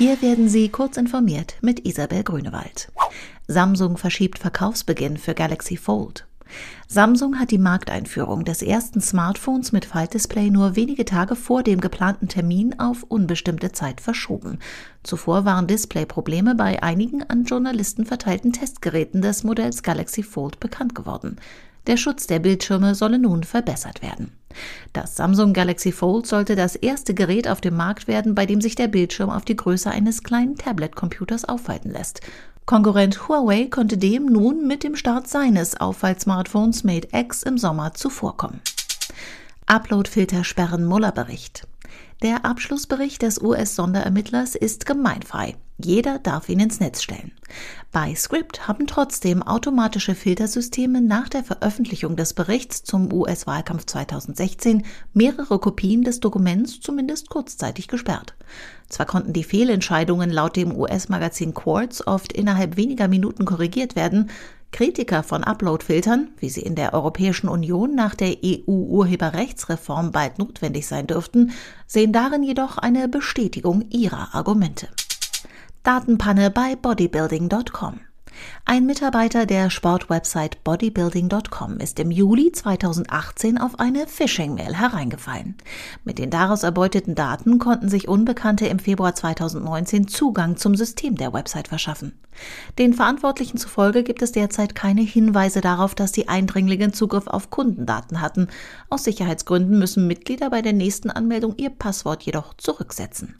Hier werden Sie kurz informiert mit Isabel Grünewald. Samsung verschiebt Verkaufsbeginn für Galaxy Fold. Samsung hat die Markteinführung des ersten Smartphones mit Faltdisplay nur wenige Tage vor dem geplanten Termin auf unbestimmte Zeit verschoben. Zuvor waren Displayprobleme bei einigen an Journalisten verteilten Testgeräten des Modells Galaxy Fold bekannt geworden. Der Schutz der Bildschirme solle nun verbessert werden. Das Samsung Galaxy Fold sollte das erste Gerät auf dem Markt werden, bei dem sich der Bildschirm auf die Größe eines kleinen Tablet-Computers aufweiten lässt. Konkurrent Huawei konnte dem nun mit dem Start seines Auffall-Smartphones Mate X im Sommer zuvorkommen. Uploadfilter sperren Muller-Bericht. Der Abschlussbericht des US-Sonderermittlers ist gemeinfrei. Jeder darf ihn ins Netz stellen. Bei Script haben trotzdem automatische Filtersysteme nach der Veröffentlichung des Berichts zum US-Wahlkampf 2016 mehrere Kopien des Dokuments zumindest kurzzeitig gesperrt. Zwar konnten die Fehlentscheidungen laut dem US-Magazin Quartz oft innerhalb weniger Minuten korrigiert werden, Kritiker von Upload-Filtern, wie sie in der Europäischen Union nach der EU-Urheberrechtsreform bald notwendig sein dürften, sehen darin jedoch eine Bestätigung ihrer Argumente. Datenpanne bei bodybuilding.com ein Mitarbeiter der Sportwebsite bodybuilding.com ist im Juli 2018 auf eine Phishing-Mail hereingefallen. Mit den daraus erbeuteten Daten konnten sich Unbekannte im Februar 2019 Zugang zum System der Website verschaffen. Den Verantwortlichen zufolge gibt es derzeit keine Hinweise darauf, dass die Eindringlinge Zugriff auf Kundendaten hatten. Aus Sicherheitsgründen müssen Mitglieder bei der nächsten Anmeldung ihr Passwort jedoch zurücksetzen.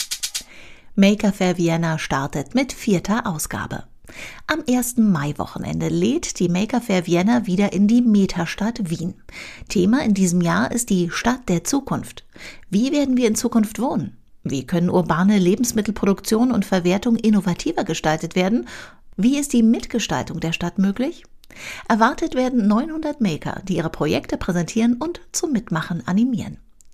Maker Fair Vienna startet mit vierter Ausgabe. Am 1. Mai-Wochenende lädt die Maker Fair Vienna wieder in die Metastadt Wien. Thema in diesem Jahr ist die Stadt der Zukunft. Wie werden wir in Zukunft wohnen? Wie können urbane Lebensmittelproduktion und Verwertung innovativer gestaltet werden? Wie ist die Mitgestaltung der Stadt möglich? Erwartet werden 900 Maker, die ihre Projekte präsentieren und zum Mitmachen animieren.